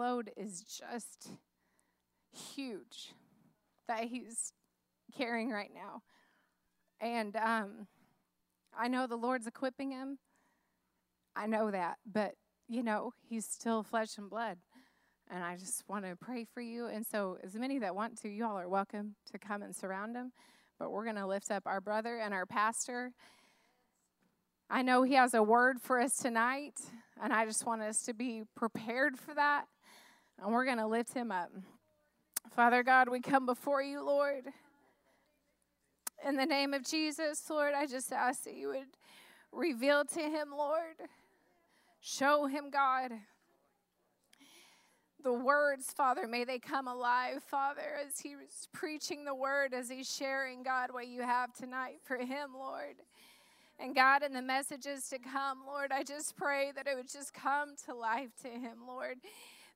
load is just huge that he's carrying right now. And um, I know the Lord's equipping him. I know that. But, you know, he's still flesh and blood. And I just want to pray for you. And so, as many that want to, you all are welcome to come and surround him. But we're going to lift up our brother and our pastor. I know he has a word for us tonight, and I just want us to be prepared for that. And we're going to lift him up. Father God, we come before you, Lord. In the name of Jesus, Lord, I just ask that you would reveal to him, Lord. Show him, God, the words, Father. May they come alive, Father, as he's preaching the word, as he's sharing, God, what you have tonight for him, Lord. And God, in the messages to come, Lord, I just pray that it would just come to life to him, Lord.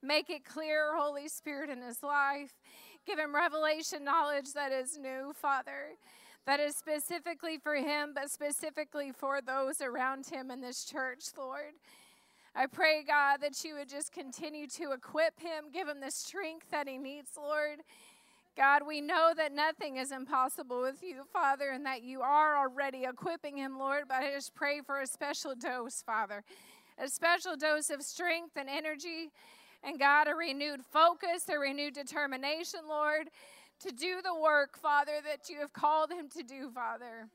Make it clear, Holy Spirit, in his life. Give him revelation knowledge that is new, Father, that is specifically for him, but specifically for those around him in this church, Lord. I pray, God, that you would just continue to equip him, give him the strength that he needs, Lord. God, we know that nothing is impossible with you, Father, and that you are already equipping him, Lord. But I just pray for a special dose, Father, a special dose of strength and energy and God, a renewed focus, a renewed determination, Lord, to do the work, Father, that you have called him to do, Father.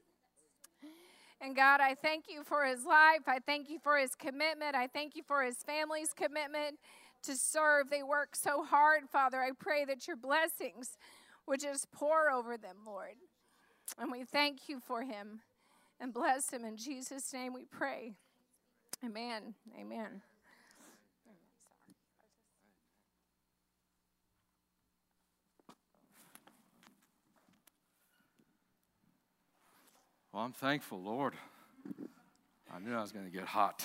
And God, I thank you for his life. I thank you for his commitment. I thank you for his family's commitment to serve. They work so hard, Father. I pray that your blessings would just pour over them, Lord. And we thank you for him and bless him. In Jesus' name we pray. Amen. Amen. Well, I'm thankful, Lord. I knew I was going to get hot.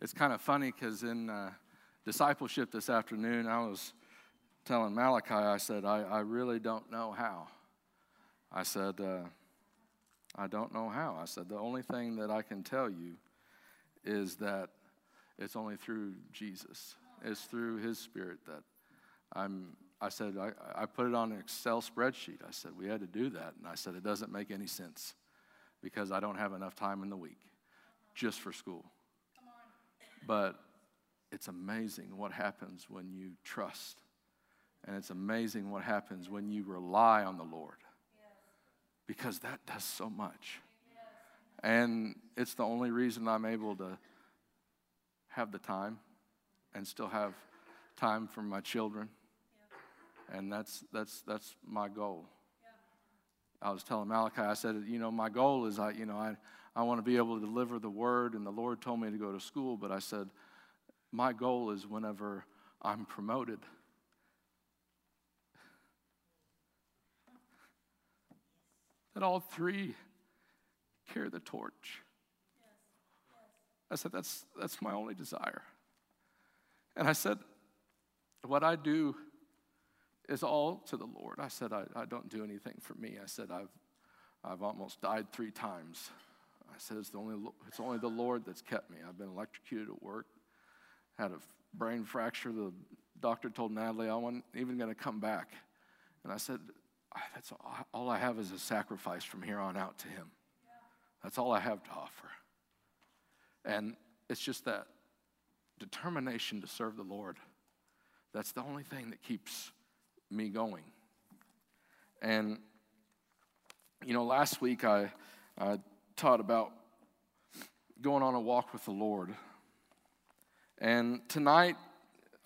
It's kind of funny because in uh, discipleship this afternoon, I was telling Malachi, I said, I, I really don't know how. I said, uh, I don't know how. I said, the only thing that I can tell you is that it's only through Jesus, it's through His Spirit that I'm I said, I, I put it on an Excel spreadsheet. I said, we had to do that. And I said, it doesn't make any sense because I don't have enough time in the week just for school. But it's amazing what happens when you trust. And it's amazing what happens when you rely on the Lord because that does so much. And it's the only reason I'm able to have the time and still have time for my children and that's that's that's my goal. Yeah. I was telling Malachi, I said, you know, my goal is I, you know, I I want to be able to deliver the word, and the Lord told me to go to school, but I said, my goal is whenever I'm promoted. That all three carry the torch. I said, that's, that's my only desire. And I said, what I do is all to the Lord. I said, I, I don't do anything for me. I said, I've, I've almost died three times. I said, it's, the only, it's only the Lord that's kept me. I've been electrocuted at work, had a brain fracture. The doctor told Natalie I wasn't even going to come back. And I said, that's all, all I have is a sacrifice from here on out to Him. That's all I have to offer. And it's just that determination to serve the Lord. That's the only thing that keeps me going. And, you know, last week I, I taught about going on a walk with the Lord. And tonight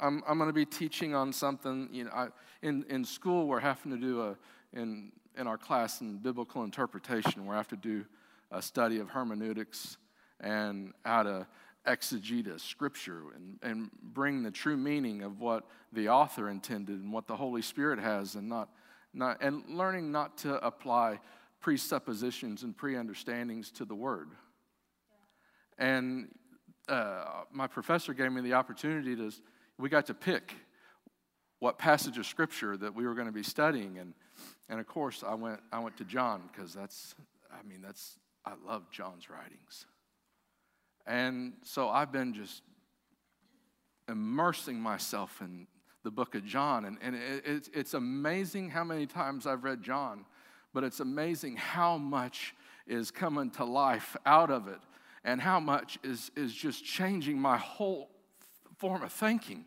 I'm, I'm going to be teaching on something, you know, I, in, in school we're having to do a, in, in our class in biblical interpretation, we're having to do a study of hermeneutics and how to exegete scripture and, and bring the true meaning of what the author intended and what the Holy Spirit has and not, not and learning not to apply presuppositions and pre-understandings to the word. And uh, my professor gave me the opportunity to, we got to pick what passage of scripture that we were going to be studying. And, and of course, I went, I went to John because that's, I mean, that's, I love John's writings. And so I've been just immersing myself in the book of John. And, and it, it's, it's amazing how many times I've read John, but it's amazing how much is coming to life out of it and how much is, is just changing my whole form of thinking.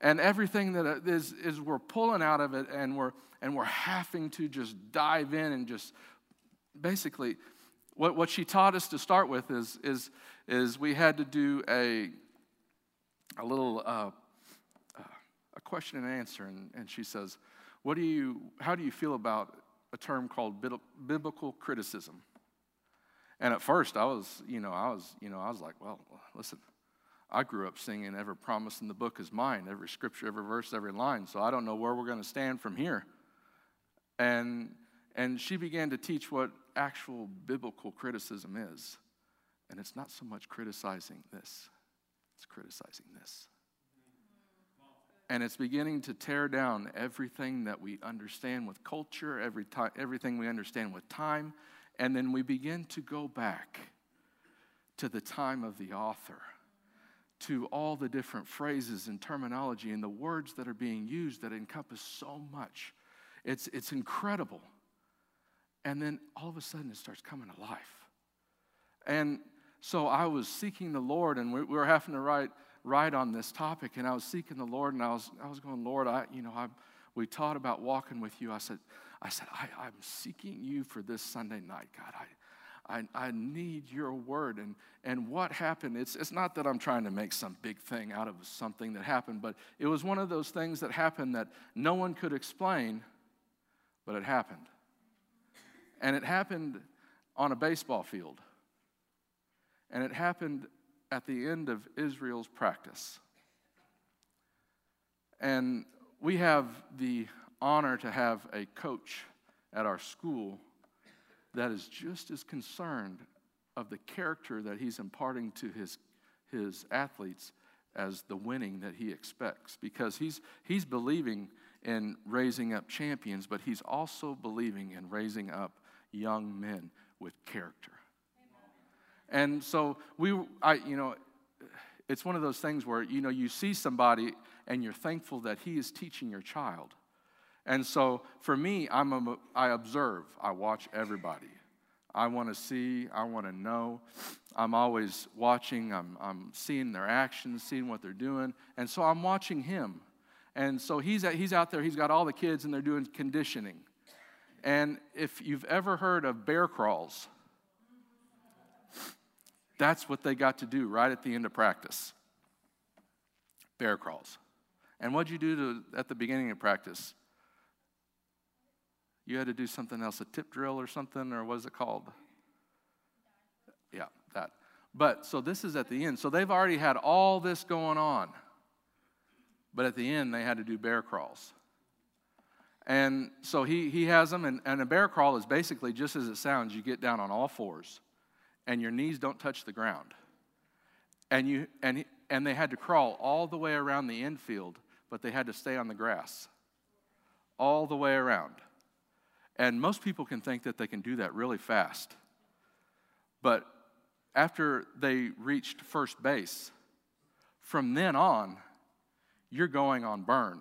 And everything that is, is we're pulling out of it and we're, and we're having to just dive in and just basically what, what she taught us to start with is, is, is we had to do a, a little uh, a question and answer. And, and she says, what do you, how do you feel about a term called biblical criticism? And at first I was, you know, I was, you know, I was like, well, listen, I grew up singing every promise in the book is mine, every scripture, every verse, every line. So I don't know where we're going to stand from here. And and she began to teach what actual biblical criticism is. And it's not so much criticizing this, it's criticizing this. And it's beginning to tear down everything that we understand with culture, every time, everything we understand with time. And then we begin to go back to the time of the author, to all the different phrases and terminology and the words that are being used that encompass so much. It's, it's incredible. And then all of a sudden it starts coming to life. And so I was seeking the Lord, and we, we were having to write, write on this topic, and I was seeking the Lord, and I was, I was going, Lord, I, you know, I, we taught about walking with you. I said, I said, I, I'm seeking you for this Sunday night, God. I, I, I need your word. And, and what happened, it's, it's not that I'm trying to make some big thing out of something that happened, but it was one of those things that happened that no one could explain, but it happened. And it happened on a baseball field. And it happened at the end of Israel's practice. And we have the honor to have a coach at our school that is just as concerned of the character that he's imparting to his, his athletes as the winning that he expects because he's, he's believing in raising up champions, but he's also believing in raising up young men with character. And so we, I, you know, it's one of those things where, you know, you see somebody and you're thankful that he is teaching your child. And so for me, I'm a, I observe, I watch everybody. I want to see, I want to know. I'm always watching, I'm, I'm seeing their actions, seeing what they're doing. And so I'm watching him. And so he's, at, he's out there, he's got all the kids, and they're doing conditioning. And if you've ever heard of bear crawls, that's what they got to do right at the end of practice bear crawls. And what'd you do to, at the beginning of practice? You had to do something else, a tip drill or something, or what is it called? Yeah, that. But so this is at the end. So they've already had all this going on. But at the end, they had to do bear crawls. And so he, he has them, and, and a bear crawl is basically just as it sounds you get down on all fours, and your knees don't touch the ground. And, you, and, and they had to crawl all the way around the infield, but they had to stay on the grass all the way around. And most people can think that they can do that really fast. But after they reached first base, from then on, you're going on burn.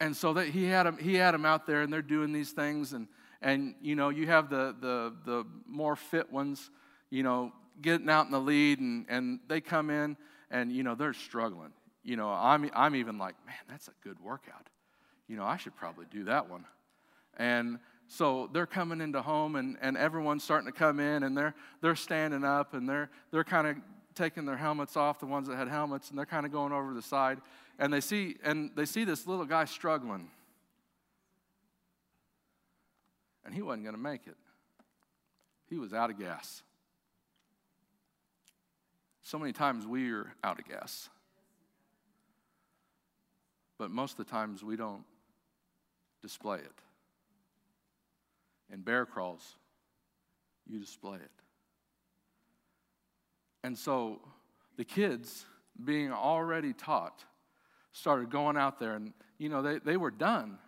And so that he had him, he had him out there, and they're doing these things, and and you know you have the the the more fit ones, you know, getting out in the lead, and and they come in, and you know they're struggling. You know, I'm I'm even like, man, that's a good workout. You know, I should probably do that one. And so they're coming into home, and and everyone's starting to come in, and they're they're standing up, and they're they're kind of taking their helmets off, the ones that had helmets, and they're kind of going over the side and they see and they see this little guy struggling and he wasn't going to make it. He was out of gas. So many times we're out of gas. But most of the times we don't display it. In bear crawls you display it. And so the kids being already taught started going out there and, you know, they, they were done,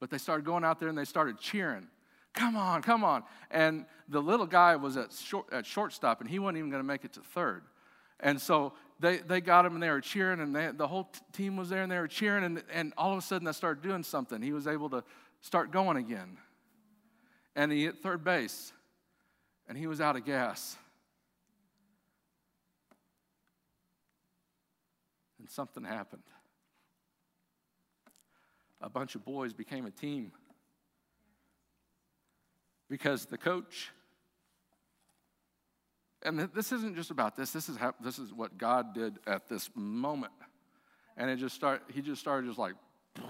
but they started going out there and they started cheering come on, come on. And the little guy was at, short, at shortstop, and he wasn't even going to make it to third. And so they, they got him, and they were cheering, and they, the whole t- team was there, and they were cheering, and, and all of a sudden, they started doing something. He was able to start going again. And he hit third base, and he was out of gas. And something happened. A bunch of boys became a team because the coach and this isn't just about this this is how, this is what god did at this moment. And it just start he just started just like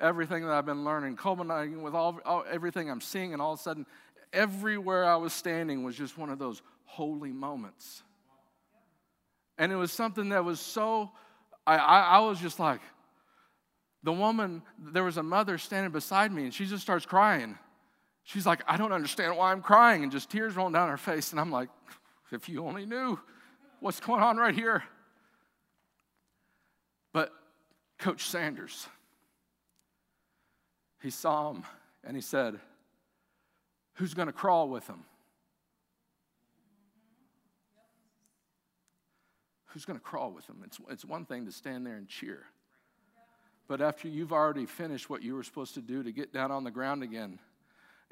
everything that i've been learning culminating with all, all everything i'm seeing and all of a sudden everywhere i was standing was just one of those holy moments. And it was something that was so I, I, I was just like the woman there was a mother standing beside me and she just starts crying She's like, I don't understand why I'm crying, and just tears rolling down her face. And I'm like, if you only knew what's going on right here. But Coach Sanders, he saw him and he said, Who's going to crawl with him? Who's going to crawl with him? It's, it's one thing to stand there and cheer. But after you've already finished what you were supposed to do to get down on the ground again,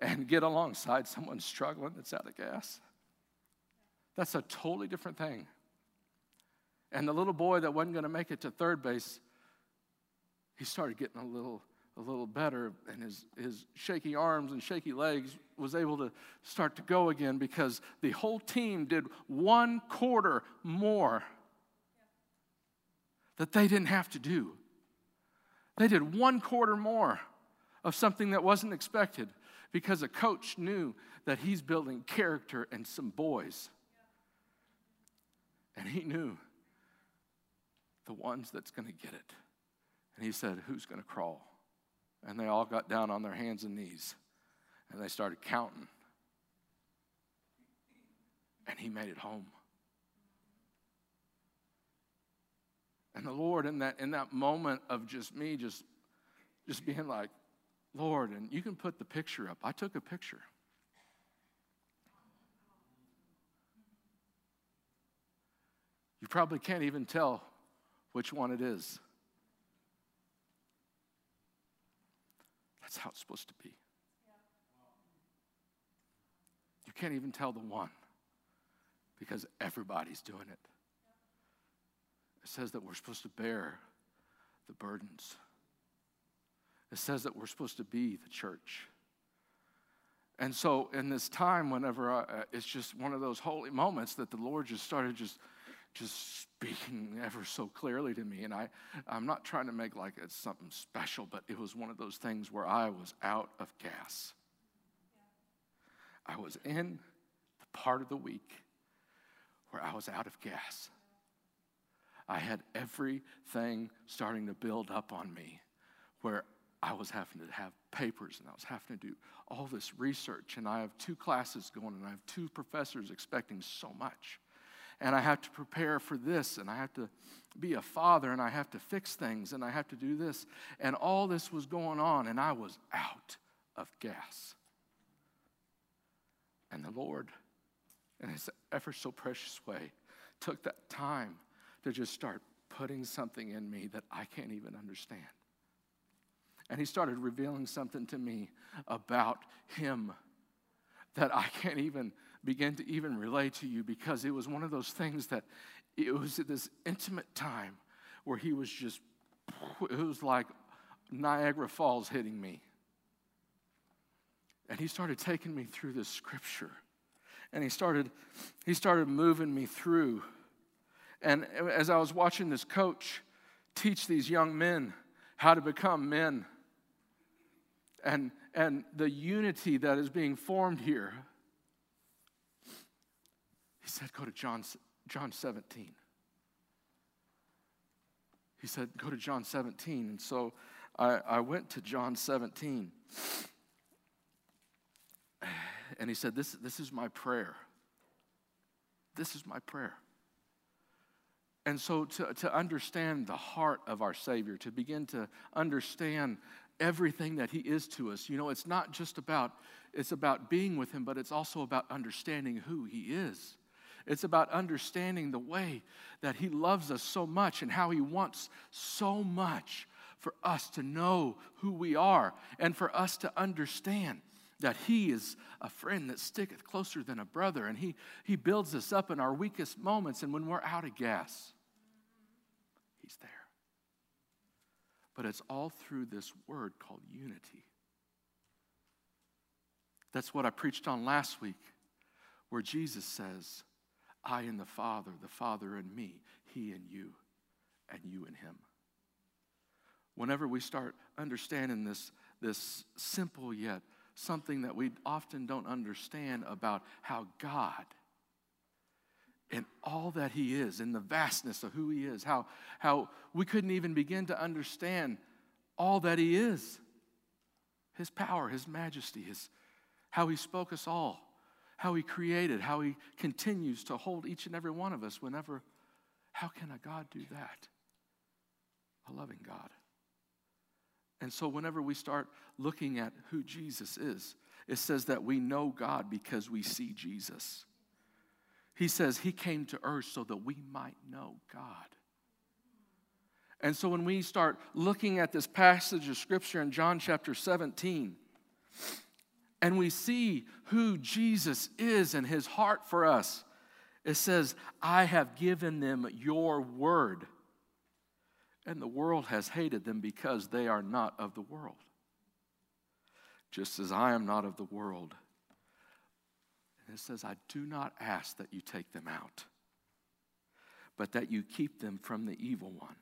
and get alongside someone struggling that's out of gas. That's a totally different thing. And the little boy that wasn't going to make it to third base, he started getting a little, a little better, and his, his shaky arms and shaky legs was able to start to go again because the whole team did one quarter more that they didn't have to do. They did one quarter more of something that wasn't expected because a coach knew that he's building character and some boys. And he knew the ones that's going to get it. And he said, Who's going to crawl? And they all got down on their hands and knees and they started counting. And he made it home. And the Lord, in that, in that moment of just me just, just being like, Lord, and you can put the picture up. I took a picture. You probably can't even tell which one it is. That's how it's supposed to be. You can't even tell the one because everybody's doing it. It says that we're supposed to bear the burdens. It says that we're supposed to be the church. And so, in this time, whenever I, uh, it's just one of those holy moments that the Lord just started just, just speaking ever so clearly to me. And I, I'm not trying to make like it's something special, but it was one of those things where I was out of gas. I was in the part of the week where I was out of gas. I had everything starting to build up on me where I was having to have papers and I was having to do all this research. And I have two classes going and I have two professors expecting so much. And I have to prepare for this and I have to be a father and I have to fix things and I have to do this. And all this was going on and I was out of gas. And the Lord, in His ever so precious way, took that time to just start putting something in me that I can't even understand. And he started revealing something to me about him that I can't even begin to even relate to you because it was one of those things that it was this intimate time where he was just, it was like Niagara Falls hitting me. And he started taking me through this scripture. And he started, he started moving me through. And as I was watching this coach teach these young men how to become men, and, and the unity that is being formed here. He said, Go to John, John 17. He said, Go to John 17. And so I, I went to John 17. And he said, this, this is my prayer. This is my prayer. And so, to, to understand the heart of our Savior, to begin to understand everything that he is to us. You know, it's not just about it's about being with him, but it's also about understanding who he is. It's about understanding the way that he loves us so much and how he wants so much for us to know who we are and for us to understand that he is a friend that sticketh closer than a brother and he, he builds us up in our weakest moments and when we're out of gas he's there but it's all through this word called unity. That's what i preached on last week where jesus says i and the father the father and me he and you and you and him. Whenever we start understanding this, this simple yet something that we often don't understand about how God and all that He is, in the vastness of who He is, how, how we couldn't even begin to understand all that He is His power, His majesty, His, how He spoke us all, how He created, how He continues to hold each and every one of us whenever. How can a God do that? A loving God. And so, whenever we start looking at who Jesus is, it says that we know God because we see Jesus. He says he came to earth so that we might know God. And so, when we start looking at this passage of scripture in John chapter 17, and we see who Jesus is and his heart for us, it says, I have given them your word and the world has hated them because they are not of the world, just as I am not of the world. And it says, I do not ask that you take them out, but that you keep them from the evil one.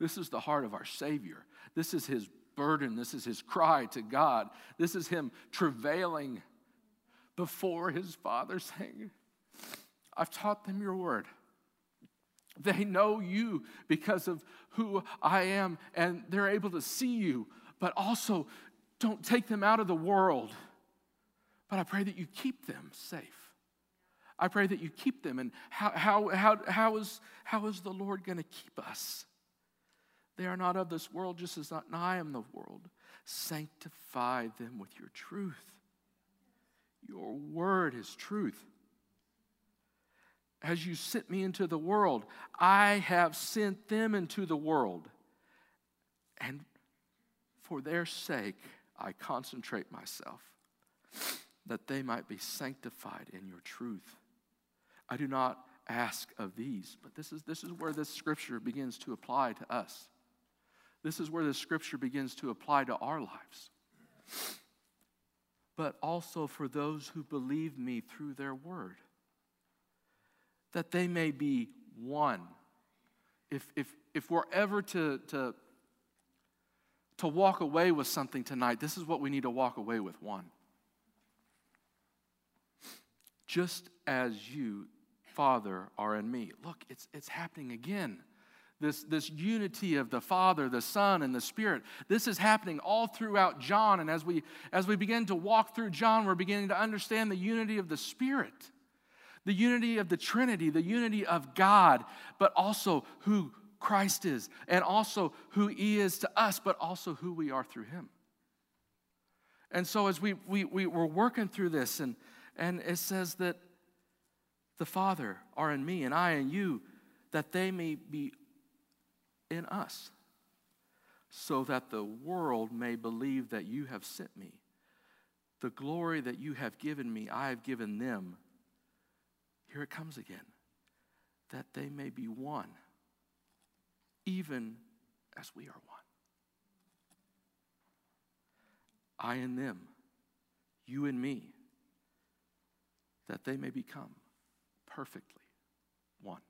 This is the heart of our Savior. This is his burden. This is his cry to God. This is him travailing before his Father, saying, I've taught them your word. They know you because of who I am, and they're able to see you, but also don't take them out of the world. But I pray that you keep them safe. I pray that you keep them. And how, how, how, how, is, how is the Lord going to keep us? They are not of this world, just as I am the world. Sanctify them with your truth. Your word is truth as you sent me into the world, I have sent them into the world. And for their sake, I concentrate myself, that they might be sanctified in your truth. I do not ask of these, but this is, this is where this scripture begins to apply to us. This is where this scripture begins to apply to our lives. But also for those who believe me through their word that they may be one. If, if, if we're ever to, to, to walk away with something tonight, this is what we need to walk away with one. Just as you, Father, are in me. Look, it's, it's happening again. This, this unity of the Father, the Son, and the Spirit. This is happening all throughout John. And as we, as we begin to walk through John, we're beginning to understand the unity of the Spirit the unity of the Trinity, the unity of God, but also who Christ is, and also who He is to us, but also who we are through Him. And so, as we, we, we were working through this, and, and it says that the Father are in me, and I in you, that they may be in us, so that the world may believe that you have sent me. The glory that you have given me, I have given them here it comes again that they may be one, even as we are one. I and them, you and me, that they may become perfectly one.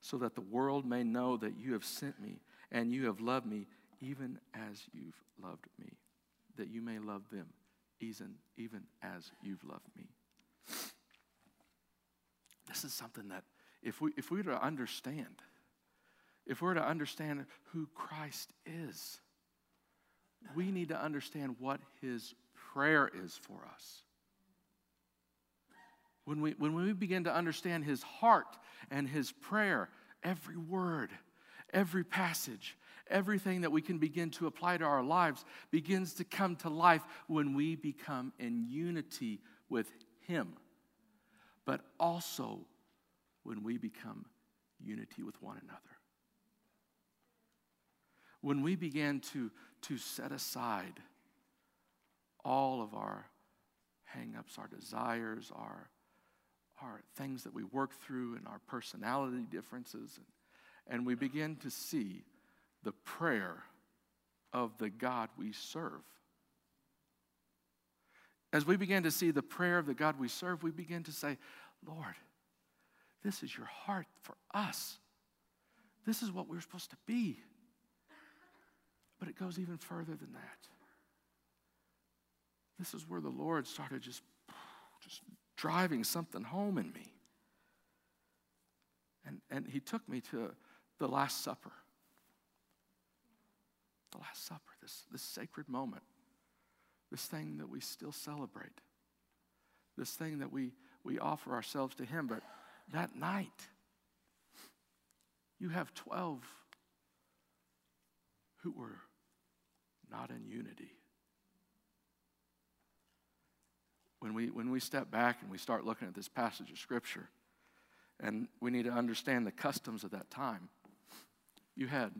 So that the world may know that you have sent me and you have loved me even as you've loved me, that you may love them even, even as you've loved me. This is something that if we, if we were to understand, if we're to understand who Christ is, we need to understand what his prayer is for us. When we, when we begin to understand his heart and his prayer, every word, every passage, Everything that we can begin to apply to our lives begins to come to life when we become in unity with Him, but also when we become unity with one another. When we begin to, to set aside all of our hangups, our desires, our, our things that we work through, and our personality differences, and, and we begin to see the prayer of the God we serve. As we begin to see the prayer of the God we serve, we begin to say, Lord, this is your heart for us. This is what we're supposed to be. But it goes even further than that. This is where the Lord started just, just driving something home in me. And, and he took me to the Last Supper. The Last Supper, this, this sacred moment, this thing that we still celebrate, this thing that we, we offer ourselves to Him. But that night, you have 12 who were not in unity. When we, when we step back and we start looking at this passage of Scripture, and we need to understand the customs of that time, you had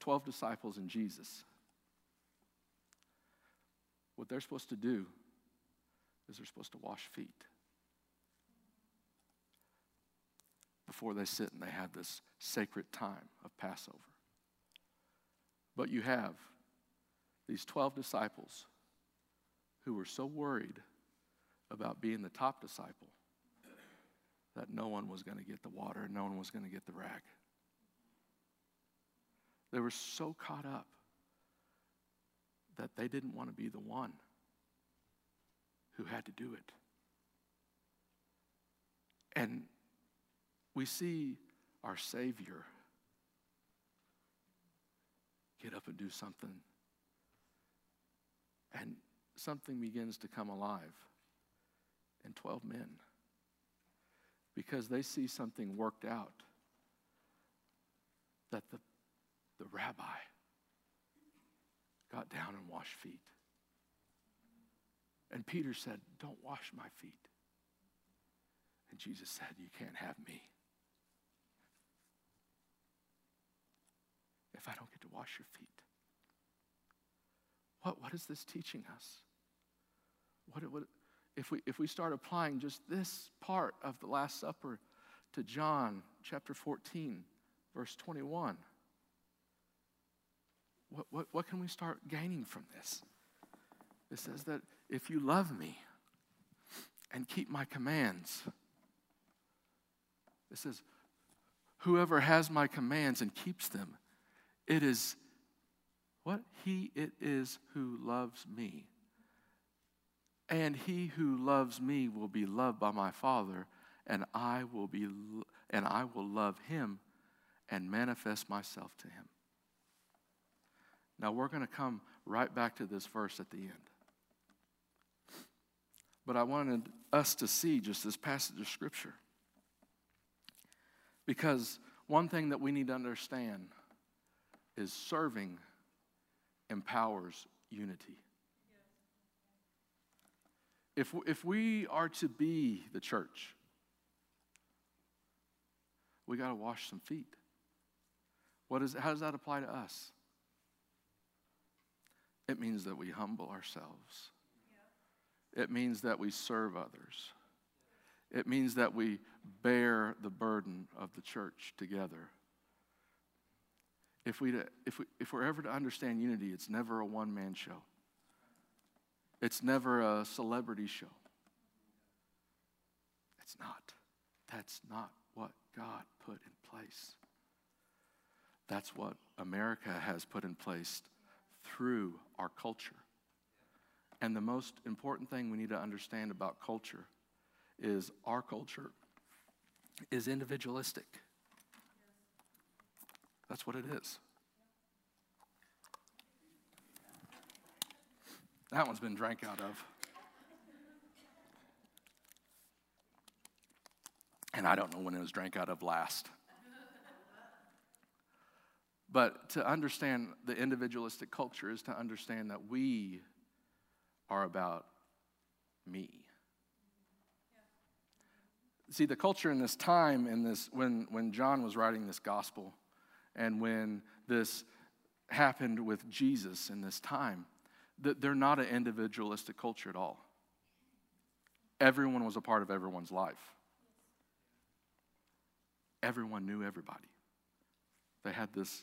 12 disciples and Jesus. What they're supposed to do is they're supposed to wash feet before they sit and they have this sacred time of Passover. But you have these 12 disciples who were so worried about being the top disciple that no one was going to get the water and no one was going to get the rag. They were so caught up that they didn't want to be the one who had to do it. And we see our Savior get up and do something. And something begins to come alive in 12 men because they see something worked out that the, the rabbi got down and washed feet. And Peter said, Don't wash my feet. And Jesus said, You can't have me. if I don't get to wash your feet? What, what is this teaching us? What, if, we, if we start applying just this part of the Last Supper to John chapter 14, verse 21, what, what, what can we start gaining from this? It says that if you love me and keep my commands, it says, whoever has my commands and keeps them, it is what? He it is who loves me. And he who loves me will be loved by my Father, and I will be and I will love him and manifest myself to him. Now we're going to come right back to this verse at the end. But I wanted us to see just this passage of scripture. Because one thing that we need to understand is serving empowers unity. If, if we are to be the church, we got to wash some feet. What is, how does that apply to us? It means that we humble ourselves. It means that we serve others. It means that we bear the burden of the church together if, we if, we, if we're ever to understand unity, it's never a one man show, it's never a celebrity show. It's not. That's not what God put in place. That's what America has put in place through our culture. And the most important thing we need to understand about culture is our culture is individualistic. That's what it is. That one's been drank out of. And I don't know when it was drank out of last. But to understand the individualistic culture is to understand that we are about me. See, the culture in this time, in this, when, when John was writing this gospel, and when this happened with Jesus in this time, they're not an individualistic culture at all. Everyone was a part of everyone's life. Everyone knew everybody. They had this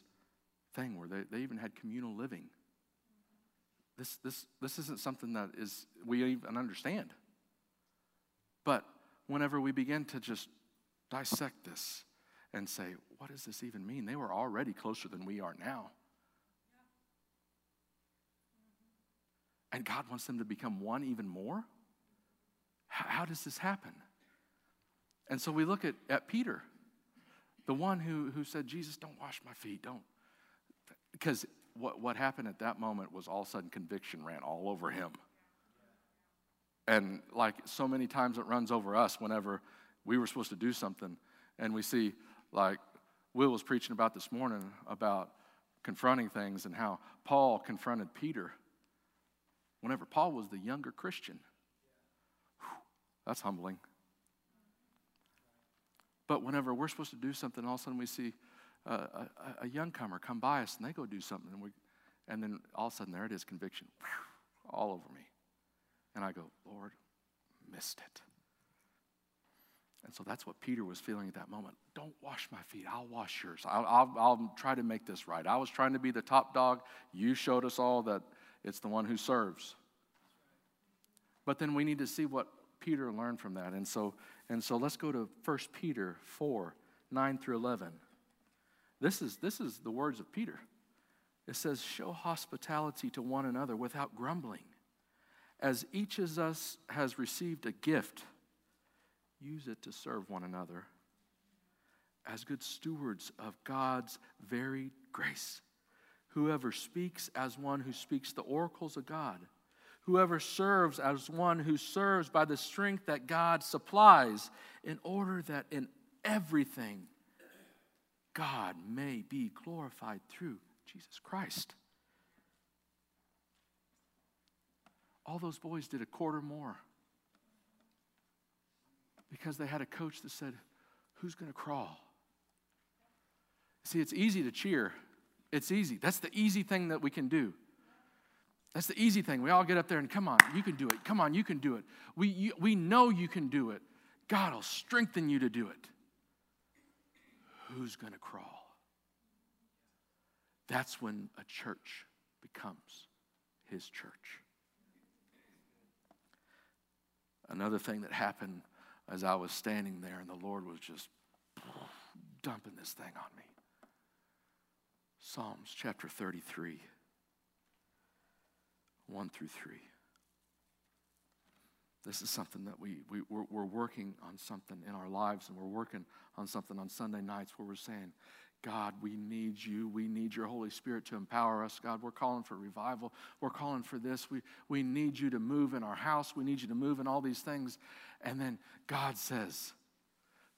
thing where they, they even had communal living. This, this, this isn't something that is we even understand. But whenever we begin to just dissect this and say, what does this even mean? They were already closer than we are now. And God wants them to become one even more? How, does this happen? And so we look at, at Peter, the one who, who said, Jesus, don't wash my feet, don't. Because what, what happened at that moment was all of a sudden conviction ran all over him. And like so many times it runs over us whenever we were supposed to do something and we see, like Will was preaching about this morning about confronting things and how Paul confronted Peter whenever Paul was the younger Christian. Whew, that's humbling. But whenever we're supposed to do something, all of a sudden we see a, a, a young comer come by us and they go do something, and, we, and then all of a sudden there it is conviction whew, all over me. And I go, Lord, missed it. And so that's what Peter was feeling at that moment. Don't wash my feet. I'll wash yours. I'll, I'll, I'll, try to make this right. I was trying to be the top dog. You showed us all that it's the one who serves. But then we need to see what Peter learned from that. And so, and so let's go to 1 Peter 4 9 through 11. This is, this is the words of Peter. It says, Show hospitality to one another without grumbling. As each of us has received a gift, use it to serve one another as good stewards of God's varied grace. Whoever speaks as one who speaks the oracles of God. Whoever serves as one who serves by the strength that God supplies, in order that in everything God may be glorified through Jesus Christ. All those boys did a quarter more because they had a coach that said, Who's going to crawl? See, it's easy to cheer it's easy. That's the easy thing that we can do. That's the easy thing. We all get up there and come on, you can do it. Come on, you can do it. We, you, we know you can do it. God will strengthen you to do it. Who's going to crawl? That's when a church becomes his church. Another thing that happened as I was standing there and the Lord was just dumping this thing on me. Psalms chapter 33, 1 through 3. This is something that we, we, we're, we're, working on something in our lives, and we're working on something on Sunday nights where we're saying, God, we need you. We need your Holy Spirit to empower us. God, we're calling for revival. We're calling for this. We, we need you to move in our house. We need you to move in all these things. And then God says,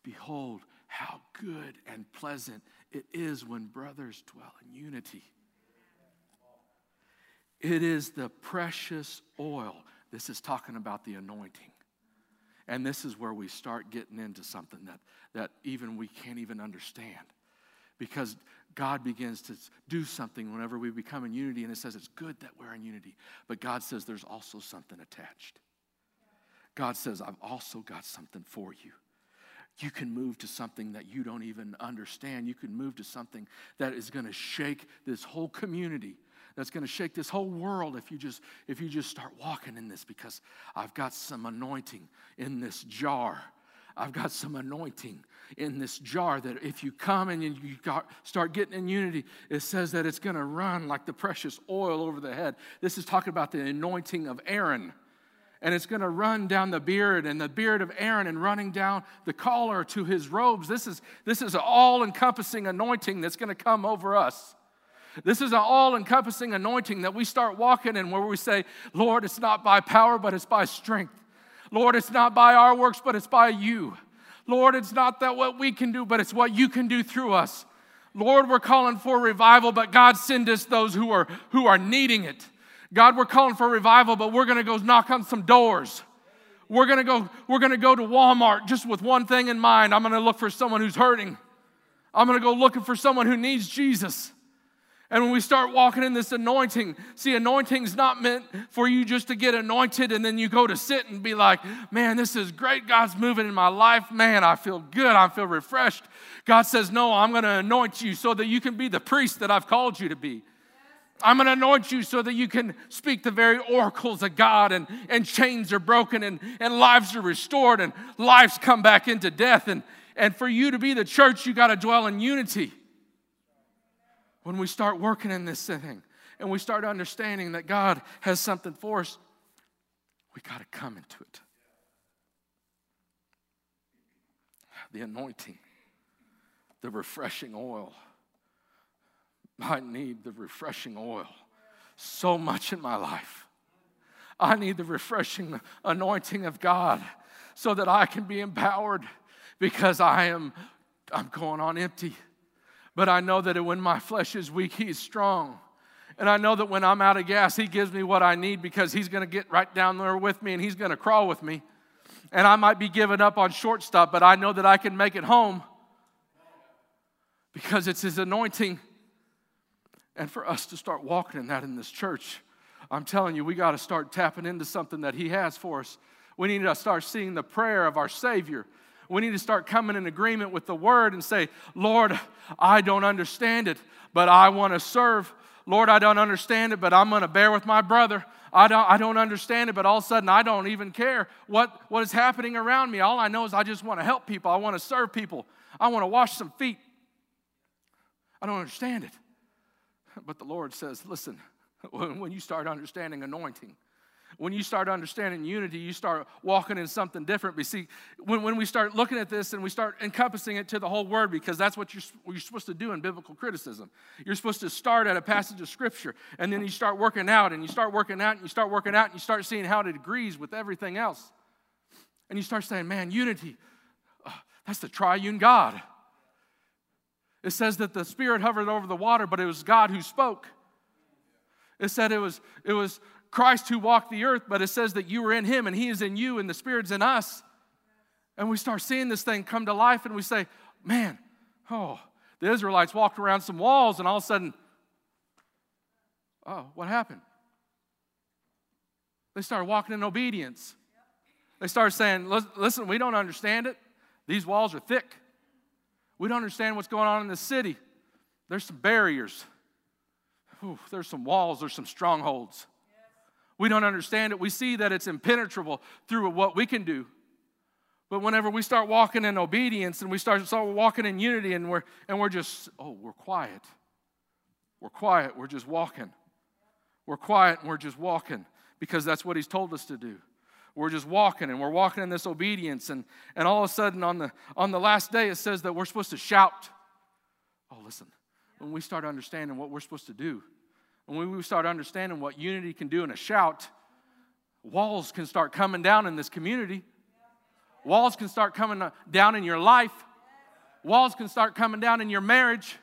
Behold, how good and pleasant it is when brothers dwell in unity. It is the precious oil. This is talking about the anointing. And this is where we start getting into something that, that even we can't even understand. Because God begins to do something whenever we become in unity, and it says it's good that we're in unity. But God says there's also something attached. God says, I've also got something for you you can move to something that you don't even understand. You can move to something that is going to shake this whole community. That's going to shake this whole world if you just if you just start walking in this because I've got some anointing in this jar. I've got some anointing in this jar that if you come and you got, start getting in unity, it says that it's going to run like the precious oil over the head. This is talking about the anointing of Aaron and it's going to run down the beard and the beard of Aaron and running down the collar to his robes. This is, this is an all encompassing anointing that's going to come over us. This is an all encompassing anointing that we start walking in where we say, Lord, it's not by power, but it's by strength. Lord, it's not by our works, but it's by you. Lord, it's not that what we can do, but it's what you can do through us. Lord, we're calling for revival, but God, send us those who are, who are needing it. God, we're calling for revival, but we're going to go knock on some doors. We're going to go we're going to go to Walmart just with one thing in mind. I'm going to look for someone who's hurting. I'm going to go looking for someone who needs Jesus. And when we start walking in this anointing, see, anointing's not meant for you just to get anointed and then you go to sit and be like, man, this is great. God's moving in my life. Man, I feel good. I feel refreshed. God says, no, I'm going to anoint you so that you can be the priest that I've called you to be. I'm going to anoint you so that you can speak the very oracles of God and, and chains are broken and, and lives are restored and lives come back into death. And, and for you to be the church, you got to dwell in unity. When we start working in this thing and we start understanding that God has something for us, we got to come into it. The anointing, the refreshing oil. I need the refreshing oil so much in my life. I need the refreshing anointing of God so that I can be empowered because I am I'm going on empty. But I know that when my flesh is weak, He is strong. And I know that when I'm out of gas, He gives me what I need because He's going to get right down there with me and He's going to crawl with me. And I might be giving up on shortstop, but I know that I can make it home because it's His anointing. And for us to start walking in that in this church, I'm telling you, we got to start tapping into something that He has for us. We need to start seeing the prayer of our Savior we need to start coming in agreement with the word and say, Lord, I don't understand it, but I want to serve. Lord, I don't understand it, but I'm going to bear with my brother. I don't, I don't understand it, but all of a sudden I don't even care what, what is happening around me. All I know is I just want to help people. I want to serve people. I want to wash some feet. I don't understand it. But the Lord says, listen, when you start understanding anointing, when you start understanding unity, you start walking in something different. But see, when, when we start looking at this and we start encompassing it to the whole word, because that's what you're, what you're supposed to do in biblical criticism. You're supposed to start at a passage of scripture, and then you start working out, and you start working out, and you start working out, and you start seeing how it agrees with everything else. And you start saying, man, unity, uh, that's the triune God. It says that the Spirit hovered over the water, but it was God who spoke. It said it was, it was Christ who walked the earth, but it says that you were in him and he is in you and the Spirit's in us. And we start seeing this thing come to life and we say, man, oh, the Israelites walked around some walls and all of a sudden, oh, what happened? They started walking in obedience. They started saying, listen, we don't understand it. These walls are thick. We don't understand what's going on in the city. There's some barriers. Ooh, there's some walls, there's some strongholds. We don't understand it. We see that it's impenetrable through what we can do. But whenever we start walking in obedience and we start, start walking in unity and we're, and we're just, oh, we're quiet. We're quiet. We're just walking. We're quiet and we're just walking because that's what He's told us to do. We're just walking and we're walking in this obedience. And, and all of a sudden, on the, on the last day, it says that we're supposed to shout. Oh, listen, when we start understanding what we're supposed to do, when we start understanding what unity can do in a shout, walls can start coming down in this community. Walls can start coming down in your life. Walls can start coming down in your marriage.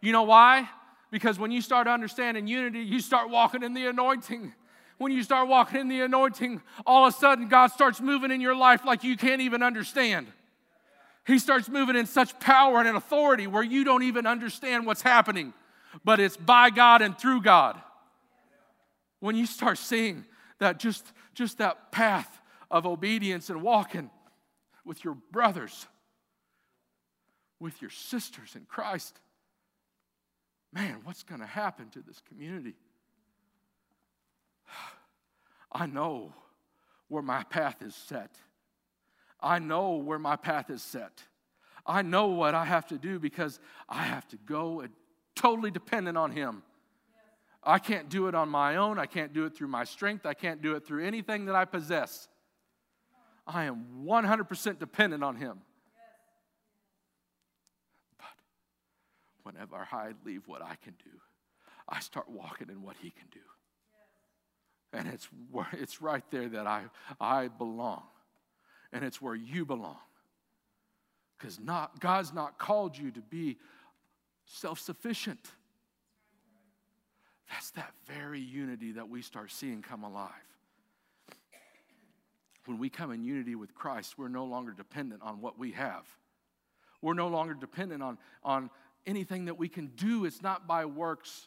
You know why? Because when you start understanding unity, you start walking in the anointing. When you start walking in the anointing, all of a sudden God starts moving in your life like you can't even understand. He starts moving in such power and authority where you don't even understand what's happening but it's by God and through God. When you start seeing that just, just that path of obedience and walking with your brothers, with your sisters in Christ, man, what's going to happen to this community? I know where my path is set. I know where my path is set. I know what I have to do because I have to go and totally dependent on Him. I can't do it on my own. I can't do it through my strength. I can't do it through anything that I possess. I am 100% dependent on Him. But whenever I leave what I can do, I start walking in what He can do. And it's, it's right there that I, I belong. And it's where you belong. Because not, God's not called you to be self sufficient. That's that very unity that we start seeing come alive. When we come in unity with Christ, we're no longer dependent on what we have. We're no longer dependent on, on anything that we can do. It's not by works,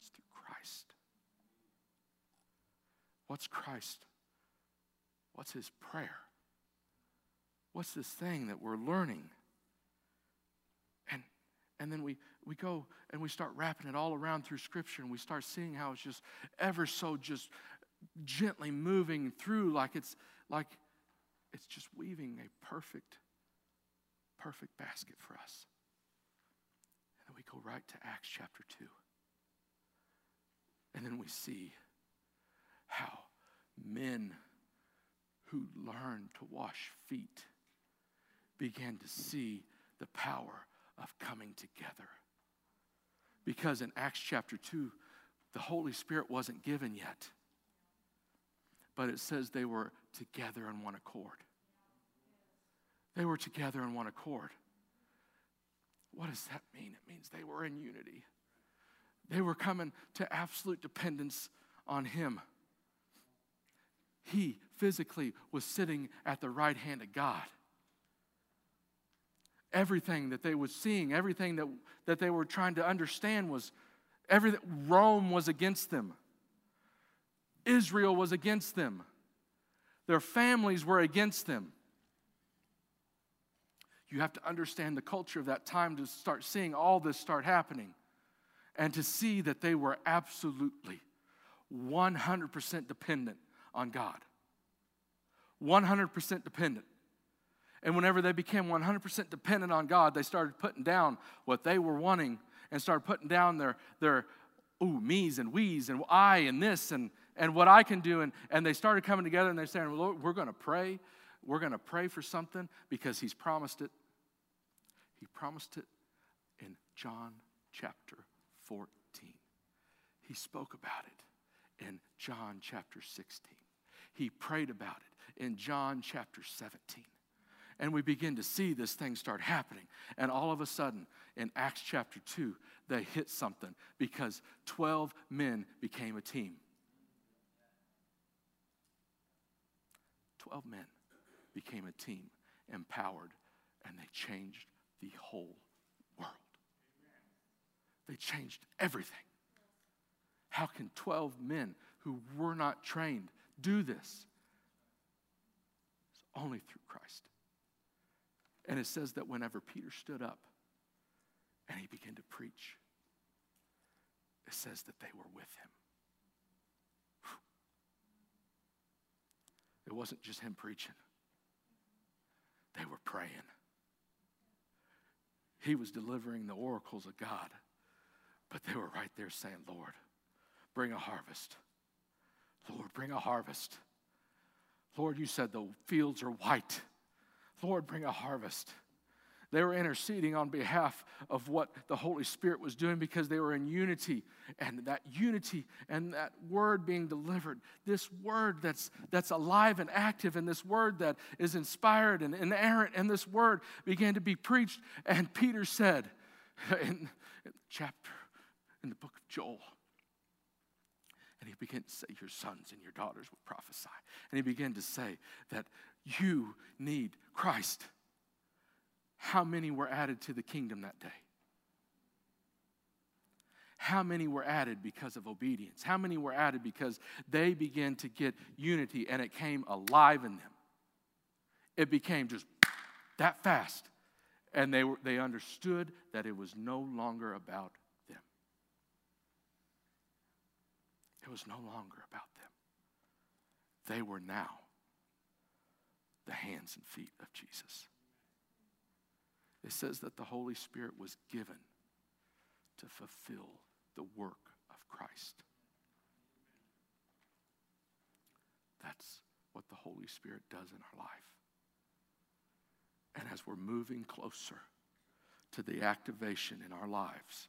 it's through Christ. What's Christ? What's his prayer? What's this thing that we're learning? And, and then we, we go and we start wrapping it all around through Scripture and we start seeing how it's just ever so just gently moving through like it's like it's just weaving a perfect, perfect basket for us. And then we go right to Acts chapter 2. And then we see how men who learned to wash feet began to see the power of coming together. Because in Acts chapter 2, the Holy Spirit wasn't given yet, but it says they were together in one accord. They were together in one accord. What does that mean? It means they were in unity. They were coming to absolute dependence on Him. He physically was sitting at the right hand of God everything that they were seeing, everything that, that they were trying to understand was everything. Rome was against them. Israel was against them. Their families were against them. You have to understand the culture of that time to start seeing all this start happening and to see that they were absolutely 100% dependent on God. 100% dependent. And whenever they became 100% dependent on God, they started putting down what they were wanting and started putting down their, their ooh, me's and we's and I and this and, and what I can do. And, and they started coming together and they're saying, Lord, we're going to pray. We're going to pray for something because He's promised it. He promised it in John chapter 14. He spoke about it in John chapter 16. He prayed about it in John chapter 17 and we begin to see this thing start happening. And all of a sudden, in Acts chapter 2, they hit something because 12 men became a team. 12 men became a team, empowered, and they changed the whole world. They changed everything. How can 12 men who were not trained do this? It's only through Christ. And it says that whenever Peter stood up and he began to preach, it says that they were with him. It wasn't just him preaching, they were praying. He was delivering the oracles of God, but they were right there saying, Lord, bring a harvest. Lord, bring a harvest. Lord, you said the fields are white Lord, bring a harvest. They were interceding on behalf of what the Holy Spirit was doing because they were in unity. And that unity and that word being delivered, this word that's, that's alive and active, and this word that is inspired and inerrant, and this word began to be preached. And Peter said in, in chapter, in the book of Joel, and he began to say, Your sons and your daughters will prophesy. And he began to say that you need Christ. How many were added to the kingdom that day? How many were added because of obedience? How many were added because they began to get unity and it came alive in them? It became just that fast. And they, were, they understood that it was no longer about them. It was no longer about them. They were now the hands and feet of Jesus. It says that the Holy Spirit was given to fulfill the work of Christ. That's what the Holy Spirit does in our life. And as we're moving closer to the activation in our lives,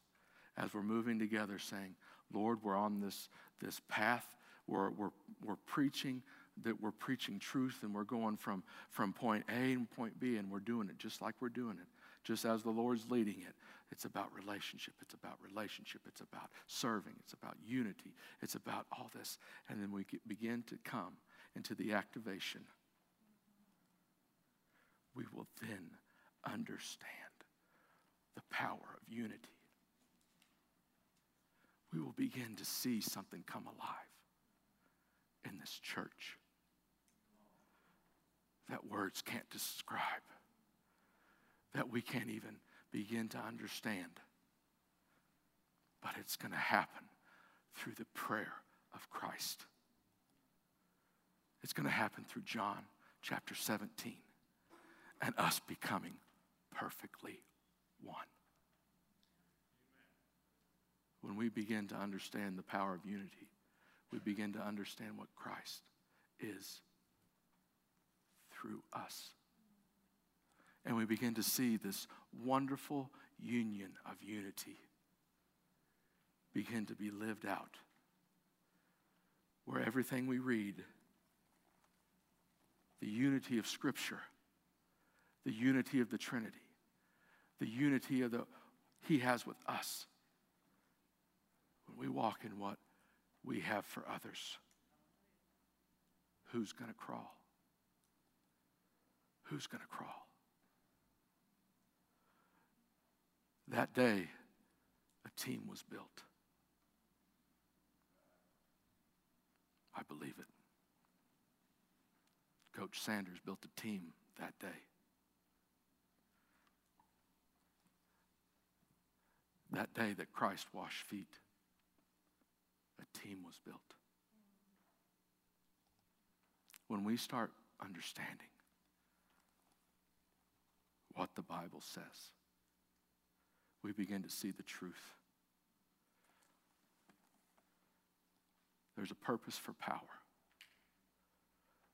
as we're moving together saying, Lord, we're on this, this path, we're, we're, we're preaching that we're preaching truth and we're going from, from point A and point B and we're doing it just like we're doing it, just as the Lord's leading it. It's about relationship. It's about relationship. It's about serving. It's about unity. It's about all this. And then we get, begin to come into the activation. We will then understand the power of unity. We will begin to see something come alive in this church that words can't describe, that we can't even begin to understand. But it's going to happen through the prayer of Christ. It's going to happen through John chapter 17 and us becoming perfectly one. When we begin to understand the power of unity, we begin to understand what Christ is through us. And we begin to see this wonderful union of unity begin to be lived out. Where everything we read, the unity of Scripture, the unity of the Trinity, the unity of the He has with us, we walk in what we have for others, who's going to crawl? Who's going to crawl? That day, a team was built. I believe it. Coach Sanders built a team that day. That day that Christ washed feet, a team was built. When we start understanding what the Bible says, we begin to see the truth. There's a purpose for power.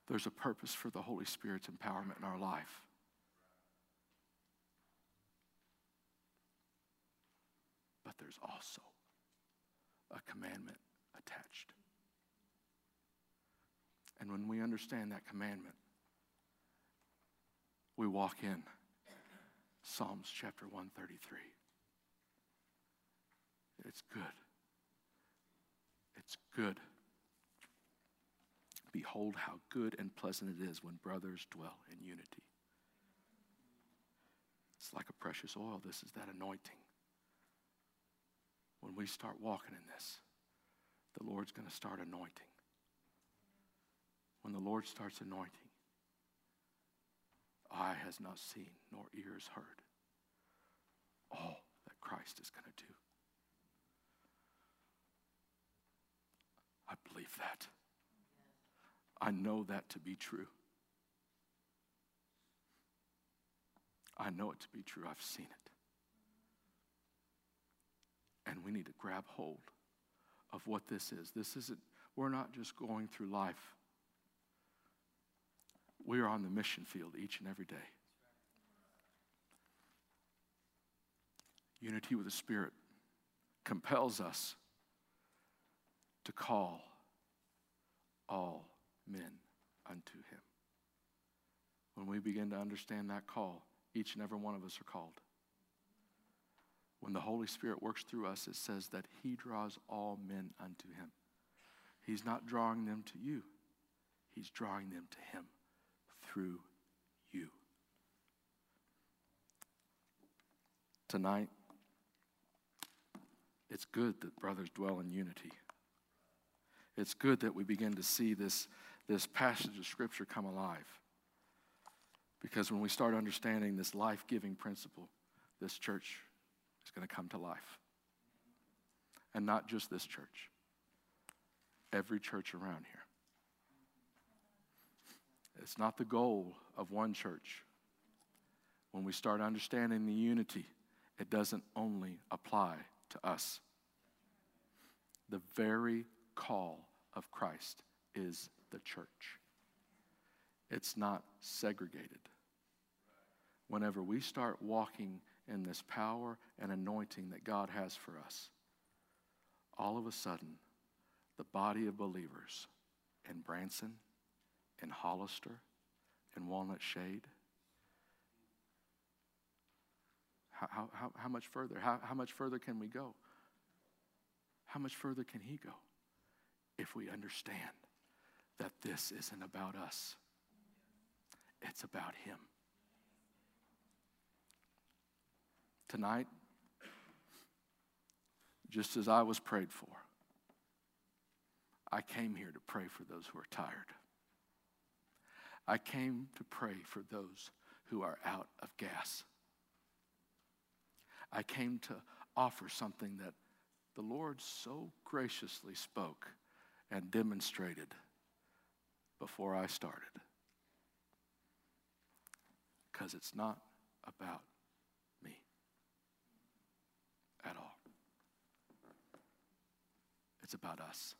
There's a purpose for the Holy Spirit's empowerment in our life. But there's also a commandment attached. And when we understand that commandment, we walk in Psalms chapter 133. It's good. It's good. Behold, how good and pleasant it is when brothers dwell in unity. It's like a precious oil. This is that anointing. When we start walking in this, the Lord's going to start anointing. When the Lord starts anointing, eye has not seen, nor ears heard all that Christ is going to do. I believe that. I know that to be true. I know it to be true. I've seen it. And we need to grab hold of what this is. This isn't, we're not just going through life, we are on the mission field each and every day. Unity with the Spirit compels us to call all men unto him. When we begin to understand that call, each and every one of us are called. When the Holy Spirit works through us, it says that he draws all men unto him. He's not drawing them to you, he's drawing them to him through you. Tonight, it's good that brothers dwell in unity. It's good that we begin to see this, this passage of Scripture come alive. Because when we start understanding this life giving principle, this church is going to come to life. And not just this church, every church around here. It's not the goal of one church. When we start understanding the unity, it doesn't only apply to us. The very call of Christ is the church. It's not segregated. Whenever we start walking in this power and anointing that God has for us, all of a sudden, the body of believers in Branson, in Hollister, in Walnut Shade? How, how, how, much further? How, how much further can we go? How much further can he go if we understand that this isn't about us? It's about him. Tonight, just as I was prayed for, I came here to pray for those who are tired. I came to pray for those who are out of gas. I came to offer something that the Lord so graciously spoke and demonstrated before I started. Because it's not about me at all, it's about us.